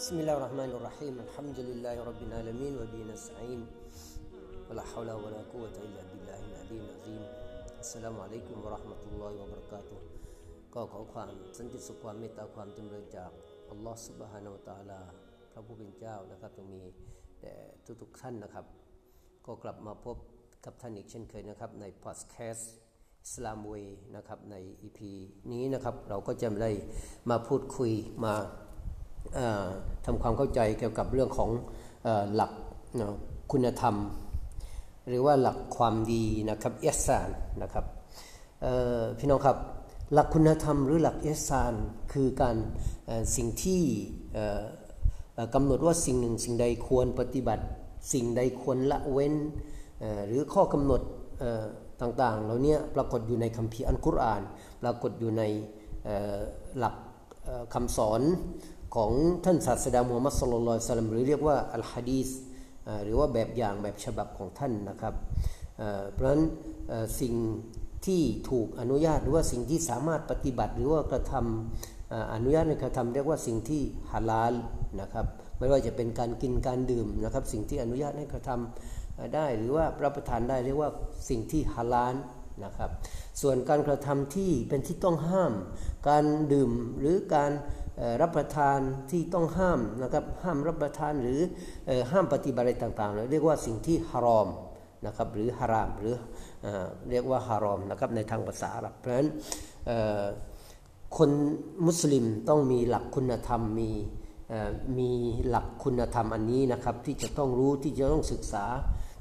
بسم الله الرحمن الرحيم الحمد لله رب العالمين وبه نستعين ولا حول ولا قوة إلا بالله العلي العظيم السلام عليكم ورحمة الله وبركاته ก็ขอความสันติสุขความเมตตาความจำเริญจากอัลลอฮฺสุบฮานาอัลตะอาลาพระผู้เป็นเจ้านะครับจะมีแด่ทุกๆท่านนะครับ ก็กลับมาพบกับท่านอีกเช่นเคยนะครับในพอดแคสต์อิสลามเวนะครับใน EP นี้นะครับเราก็จะได้มาพูดคุยมา ทำความเข้าใจเกี่ยวกับเรื่องของหลักคุณธรรม หรือว่าหลักความดีนะครับเอสานนะครับพี่น้องครับหลักคุณธรรมหรือหลักเอสานคือการสิ่งที่กำหนดว่าสิ่งหนึ่งสิ่งใดควรปฏิบัติ สิ่งใดควรละเว้น หรือข้อกำหนดต่างๆเหล่านี้ปรากฏอยู่ในคัมภีร์อัลกุรอาน ปรากฏอยู่ในหลักคำสอน ของท่านศาสดามูฮัมมัดสุลลัลสลัมหรือเรียกว่าอัลฮะดีสหรือว่าแบบอย่างแบบฉบับของท่านนะครับเพราะฉะนั้นสิ่งที่ถูกอนุญาตหรือว่าสิ่งที่สามารถปฏิบัติหรือว่ากระทำอนุญาตในกระทำเรียกว่าสิ่งที่ฮาลาลนะครับไม่ว่าจะเป็นการกินการดื่มนะครับ สิ่งที่อนุญาตให้กระทำได้หรือว่ารับประทานได้เรียกว่าสิ่งที่ฮาลาลนะครับ ส่วนการกระทำที่เป็นที่ต้องห้าม การดื่มหรือการ รับประทานที่ต้องห้ามนะครับห้ามรับประทานหรือห้ามปฏิบัติอะไรต่างๆเรียกว่าสิ่งที่ฮารอมนะครับหรือฮารามหรือเรียกว่าฮารอมนะครับในทางภาษาอาหรับเพราะฉะนั้นคนมุสลิมต้องมีหลักคุณธรรมมีมีหลักคุณธรรมอันนี้นะครับที่จะต้องรู้ที่จะต้องศึกษา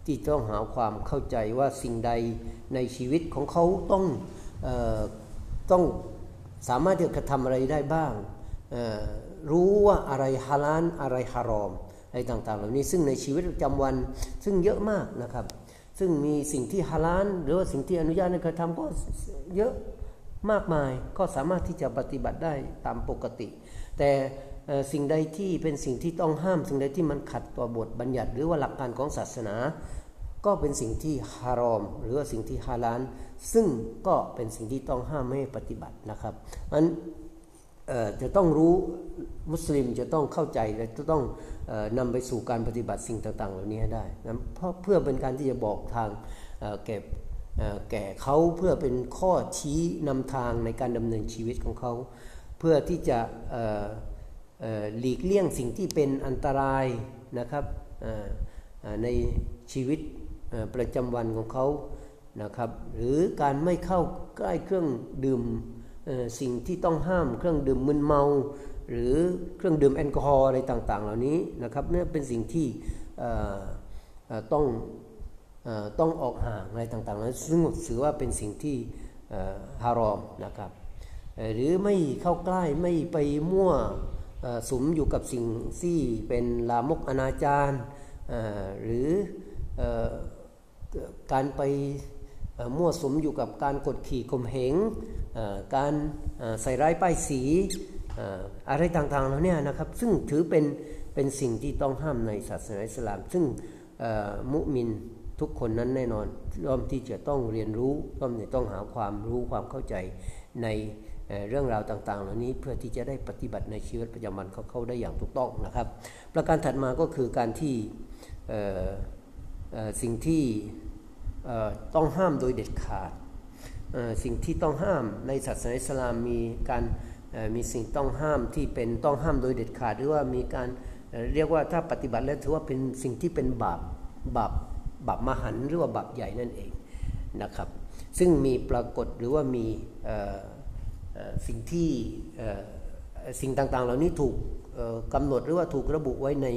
ที่ต้องหาความเข้าใจว่าสิ่งใดในชีวิตของเขาต้องต้องสามารถที่จะทำอะไรได้บ้าง รู้ว่าอะไรฮาลาลอะไรฮารอมอะไรต่างๆ เหล่านี้ซึ่งในชีวิตประจำวันซึ่งเยอะมากนะครับ ซึ่งมีสิ่งที่ฮาลาลหรือว่าสิ่งที่อนุญาตในการทำก็เยอะมากมายก็สามารถที่จะปฏิบัติได้ตามปกติ แต่สิ่งใดที่เป็นสิ่งที่ต้องห้าม สิ่งใดที่มันขัดต่อบทบัญญัติ หรือว่าหลักการของศาสนา ก็เป็นสิ่งที่ฮารอม หรือว่าสิ่งที่ฮาลาลซึ่งก็เป็นสิ่งที่ต้องห้ามไม่ปฏิบัตินะครับมัน จะต้องรู้มุสลิมจะต้องเข้าใจและจะต้องนำไปสู่การปฏิบัติสิ่งต่างๆ เหล่านี้ได้นะเพราะเพื่อเป็นการที่จะบอกทางแก่แก่เขาเพื่อเป็นข้อชี้นำทางในการดำเนินชีวิตของเขา เพื่อที่จะหลีกเลี่ยงสิ่งที่เป็นอันตรายนะครับในชีวิตประจำวันของเขานะครับ หรือการไม่เข้าใกล้เครื่องดื่ม สิ่งที่ต้องห้ามเครื่องดื่มมึนเมา หรือเครื่องดื่มแอลกอฮอล์อะไรต่างๆ เหล่านี้นะครับเนี่ยเป็นสิ่งที่ต้องต้องออกห่างอะไรต่างๆนั้นซึ่งถือว่าเป็นสิ่งที่ฮารอมนะครับหรือไม่เข้าใกล้ไม่ไปมั่วสุมอยู่กับสิ่งที่เป็นลามกอนาจารหรือการไปมั่วสุมอยู่กับการกดขี่ข่มเหง การใส่ร้ายป้ายสีอะไรต่างๆแล้วเนี่ยนะครับ ซึ่งถือเป็นเป็นสิ่งที่ต้องห้ามในศาสนาอิสลาม ซึ่งมุมินทุกคนนั้นแน่นอนย่อมที่จะต้องเรียนรู้ย่อมจะต้องหาความรู้ความเข้าใจในเรื่องราวต่างๆ เหล่านี้เพื่อที่จะได้ปฏิบัติในชีวิตประจำวันเขาเขาได้อย่างถูกต้องนะครับ ประการถัดมาก็คือการที่สิ่งที่ต้องห้ามโดยเด็ดขาด สิ่งที่ต้องห้ามในศาสนาอิสลามมีการมีสิ่งต้องห้ามที่เป็นต้องห้ามโดยเด็ดขาด หรือว่ามีการเรียกว่าถ้าปฏิบัติแล้วถือว่าเป็นสิ่งที่เป็นบาปบาปบาปมหันหรือว่าบาปใหญ่นั่นเองนะครับ ซึ่งมีปรากฏหรือว่ามีสิ่งที่ สิ่งต่างๆ เหล่านี้ถูกกำหนดหรือว่าถูกระบุไว้ใน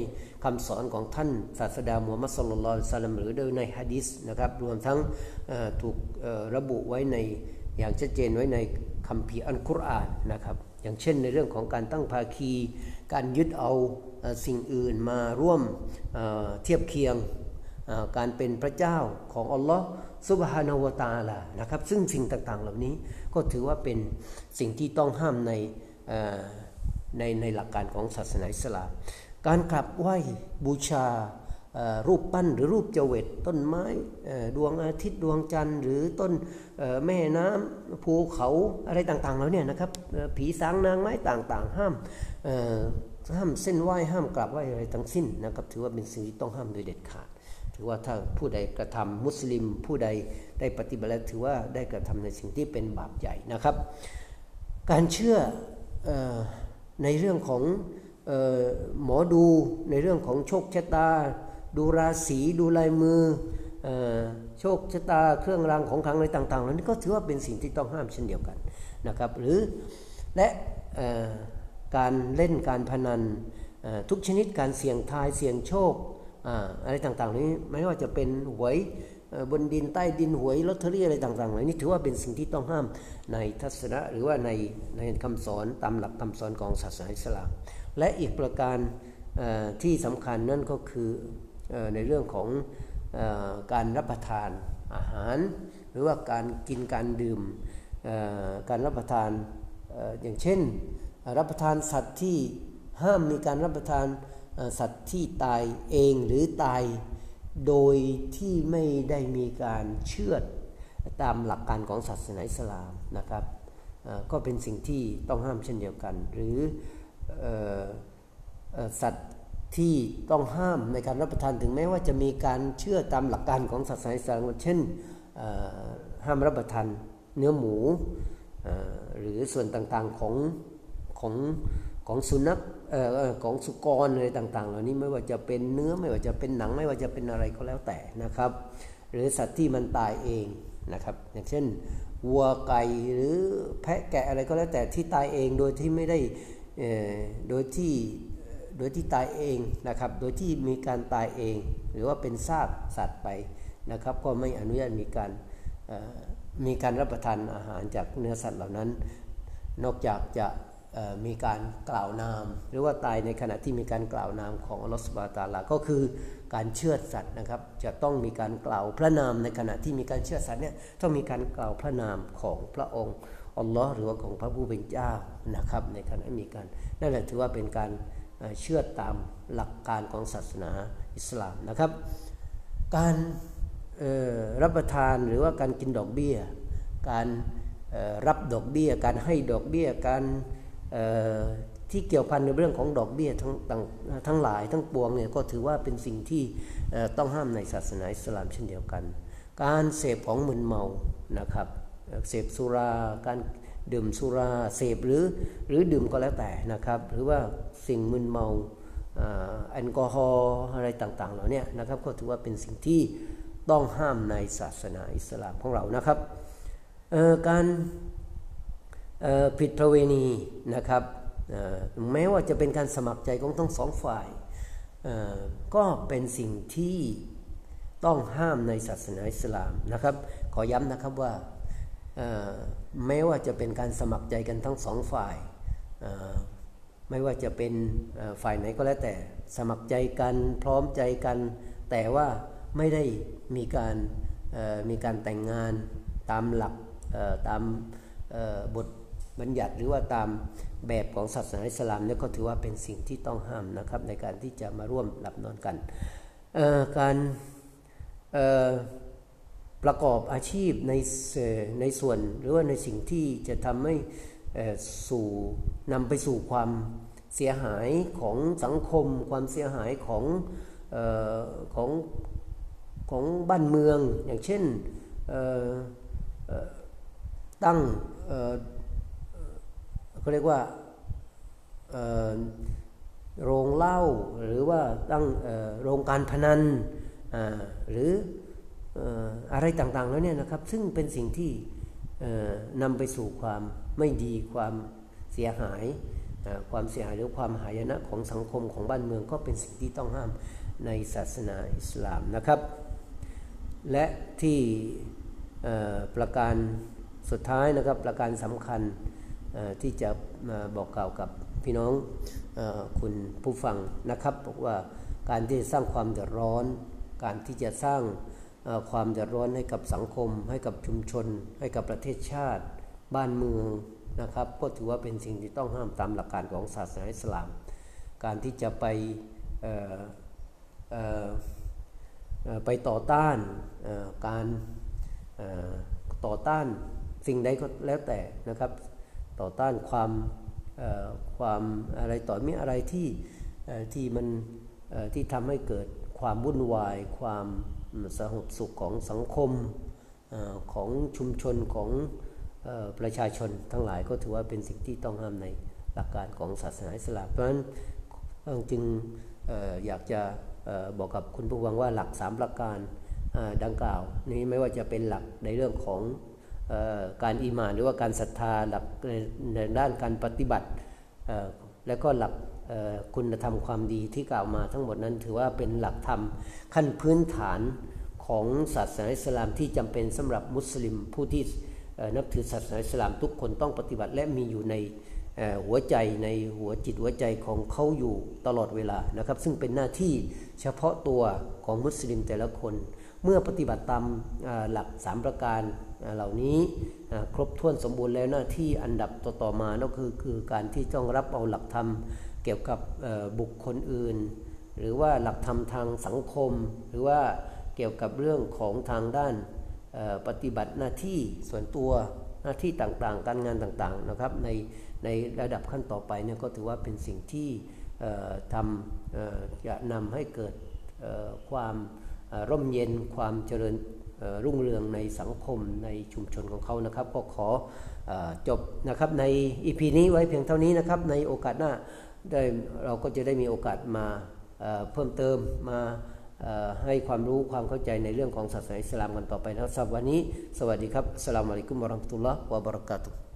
คำสอนของท่านศาสดามูฮัมมัดสุลลัลสลัมหรือโดยในฮะดิษนะครับรวมทั้งถูกระบุไว้ในอย่างชัดเจนไว้ในคัมภีร์อัลกุรอานนะครับอย่างเช่นในเรื่องของการตั้งภาคี การยึดเอาสิ่งอื่นมาร่วมเทียบเคียงการเป็นพระเจ้าของอัลลอฮ์ซุบฮานาวตาลานะครับซึ่งสิ่งต่างๆเหล่านี้ก็ถือว่าเป็นสิ่งที่ต้องห้ามใน ในในหลักการของศาสนาอิสลาม การกราบไหว้บูชารูปปั้นหรือรูปเจวิตต้นไม้ดวงอาทิตย์ดวงจันทร์ หรือต้นแม่น้ำภูเขาอะไรต่างๆแล้วเนี่ยนะครับผีสางนางไม้ต่างๆ ห้ามห้ามเส้นไหว้ห้ามกราบไหว้อะไรทั้งสิ้นนะครับถือว่าเป็นสิ่งที่ต้องห้ามโดยเด็ดขาด ถือว่าถ้าผู้ใดกระทำมุสลิม ผู้ใดได้ปฏิบัติถือว่าได้กระทำในสิ่งที่เป็นบาปใหญ่นะครับ การเชื่อ ในเรื่องของหมอดูในเรื่องของโชคชะตา ดูราศีดูลายมือโชคชะตาเครื่องรางของขลังอะไรต่างๆเหล่านี้ก็ถือว่าเป็นสิ่งที่ต้องห้ามเช่นเดียวกันนะครับหรือและการเล่นการพนันทุกชนิดการเสี่ยงทายเสี่ยงโชคอะไรต่างๆนี้ไม่ว่าจะเป็นหวย บนดินใต้ดินหวยลอตเตอรี่อะไรต่างๆเหล่านี้ถือว่าเป็นสิ่งที่ต้องห้ามในทัศนะหรือว่าในในคำสอนตามหลักคำสอนของศาสนาอิสลาม และอีกประการที่สำคัญนั่นก็คือในเรื่องของการรับประทานอาหาร หรือว่าการกินการดื่มการรับประทานอย่างเช่น รับประทานสัตว์ที่ห้ามมีการรับประทานสัตว์ที่ตายเองหรือตาย โดยที่ไม่ได้มีการเชื่อดตามหลักการของศาสนาอิสลามนะครับก็เป็นสิ่งที่ต้องห้ามเช่นเดียวกัน หรือสัตว์ที่ต้องห้ามในการรับประทานถึงแม้ว่าจะมีการเชื่อตามหลักการของศาสนาอิสลามเช่นห้ามรับประทานเนื้อหมูหรือส่วนต่างๆของของของสุนัข ของสุกรอะไรต่างๆ เหล่านี้ไม่ว่าจะเป็นเนื้อไม่ว่าจะเป็นหนังไม่ว่าจะเป็นอะไรก็แล้วแต่นะครับ หรือสัตว์ที่มันตายเองนะครับ อย่างเช่นวัวไก่หรือแพะแกะอะไรก็แล้วแต่ที่ตายเองโดยที่ไม่ได้โดยที่โดยที่ตายเองนะครับ โดยที่มีการตายเอง หรือว่าเป็นซากสัตว์ไปนะครับ ก็ไม่อนุญาตมีการมีการรับประทานอาหารจากเนื้อสัตว์เหล่านั้น นอกจากจะ มีการกล่าวนาม หรือว่าตายในขณะที่มีการกล่าวนามของอัลลอฮฺสุบาตาลาก็คือการเชื่อสัตว์นะครับ จะต้องมีการกล่าวพระนามในขณะที่มีการเชื่อสัตว์เนี่ยต้องมีการกล่าวพระนามของพระองค์อัลลอฮ์หรือว่าของพระผู้เป็นเจ้านะครับ ในขณะมีการนั่นแหละถือว่าเป็นการเชื่อตามหลักการของศาสนาอิสลามนะครับ การรับประทานหรือว่าการกินดอกเบี้ย การรับดอกเบี้ย การให้ดอกเบี้ยการ ที่เกี่ยวพันในเรื่องของดอกเบี้ยทั้งทั้งหลายทั้งปวงเนี่ยก็ถือว่าเป็นสิ่งที่ต้องห้ามในศาสนาอิสลามเช่นเดียวกัน การเสพของมึนเมานะครับเสพสุราการดื่มสุราเสพหรือหรือดื่มก็แล้วแต่นะครับ หรือว่าสิ่งมึนเมาแอลกอฮอล์อะไรต่างๆเหล่านี้นะครับก็ถือว่าเป็นสิ่งที่ต้องห้ามในศาสนาอิสลามของเรานะครับการ ผิดประเวณีนะครับแม้ว่าจะเป็นการสมัครใจของทั้งสองฝ่ายก็เป็นสิ่งที่ต้องห้ามในศาสนาอิสลามนะครับ ขอย้ำนะครับว่าแม้ว่าจะเป็นการสมัครใจกันทั้งสองฝ่ายไม่ว่าจะเป็นฝ่ายไหนก็แล้วแต่สมัครใจกันพร้อมใจกัน แต่ว่าไม่ได้มีการมีการแต่งงานตามหลักตามบท บัญญัติหรือว่าตามแบบของศาสนาอิสลามเนี่ยก็ถือว่าเป็นสิ่งที่ต้องห้ามนะครับในการที่จะมาร่วมหลับนอนกัน การประกอบอาชีพในในส่วนหรือว่าในสิ่งที่จะทำให้สู่นำไปสู่ความเสียหายของสังคม ความเสียหายของออของของบ้านเมืองอย่างเช่นตั้ง เขาเรียกว่าโรงเล้าหรือว่าตั้งโรงการพนันหรืออะไรต่างๆแล้วเนี่ยนะครับ ซึ่งเป็นสิ่งที่นำไปสู่ความไม่ดีความเสียหายความเสียหายหรือความหายนะของสังคมของบ้านเมืองก็เป็นสิ่งที่ต้องห้ามในศาสนาอิสลามนะครับ และที่ประการสุดท้ายนะครับประการสำคัญ ที่จะมาบอกกล่าวกับพี่น้องอคุณผู้ฟังนะครับบอกว่าการที่จะสร้างความเดือดร้อน การที่จะสร้างความเดือดร้อนให้กับสังคม ให้กับชุมชน ให้กับประเทศชาติ บ้านเมืองนะครับ ก็ถือว่าเป็นสิ่งที่ต้องห้ามตามหลักการของศาสนาอิสลาม การที่จะไปไปต่อต้านการต่อต้านสิ่งใดก็แล้วแต่นะครับ ต่อต้านความความอะไรต่อมีอะไรที่ที่มันที่ทำให้เกิดความวุ่นวาย ความสงบสุขของสังคมของชุมชนของประชาชนทั้งหลายก็ถือว่าเป็นสิ่งที่ต้องห้ามในหลักการของศาสนาอิสลามเพราะฉะนั้นจึงอยากจะบอกกับคุณผู้ฟังว่าหลักสามประการดังกล่าว นี้ไม่ว่าจะเป็นหลักในเรื่องของ การอิมานหรือว่าการศรัทธาหลักในด้านการปฏิบัติ และก็หลักคุณธรรมความดีที่กล่าวมาทั้งหมดนั้นถือว่าเป็นหลักธรรมขั้นพื้นฐานของศาสนาอิสลามที่จำเป็นสำหรับมุสลิมผู้ที่นับถือศาสนาอิสลามทุกคนต้องปฏิบัติและมีอยู่ในหัวใจในหัวจิตหัวใจของเขาอยู่ตลอดเวลานะครับ ซึ่งเป็นหน้าที่เฉพาะตัวของมุสลิมแต่ละคน เมื่อปฏิบัติตามหลัก 3 ประการ เหล่านี้ครบถ้วนสมบูรณ์แล้วหน้าที่อันดับต่อๆมาก็คือคือการที่ต้องรับเอาหลักธรรมเกี่ยวกับบุคคลอื่น หรือว่าหลักธรรมทางสังคม หรือว่าเกี่ยวกับเรื่องของทางด้านปฏิบัติหน้าที่ส่วนตัวหน้าที่ต่างๆ การงานต่างๆนะครับในในระดับขั้นต่อไปเนี่ยก็ถือว่าเป็นสิ่งที่ทำจะนำให้เกิดความร่มเย็นความเจริญ รุ่งเรืองในสังคมในชุมชนของเขานะครับ ก็ขอจบนะครับในอีพีนี้ไว้เพียงเท่านี้นะครับ ในโอกาสหน้าได้เราก็จะได้มีโอกาสมาเพิ่มเติมมาให้ความรู้ความเข้าใจในเรื่องของศาสนาอิสลามกันต่อไปนะครับสำหรับวันนี้ สวัสดีครับสลามอะลัยกุมวะรัมตุลลอฮ์วะบรักาตุ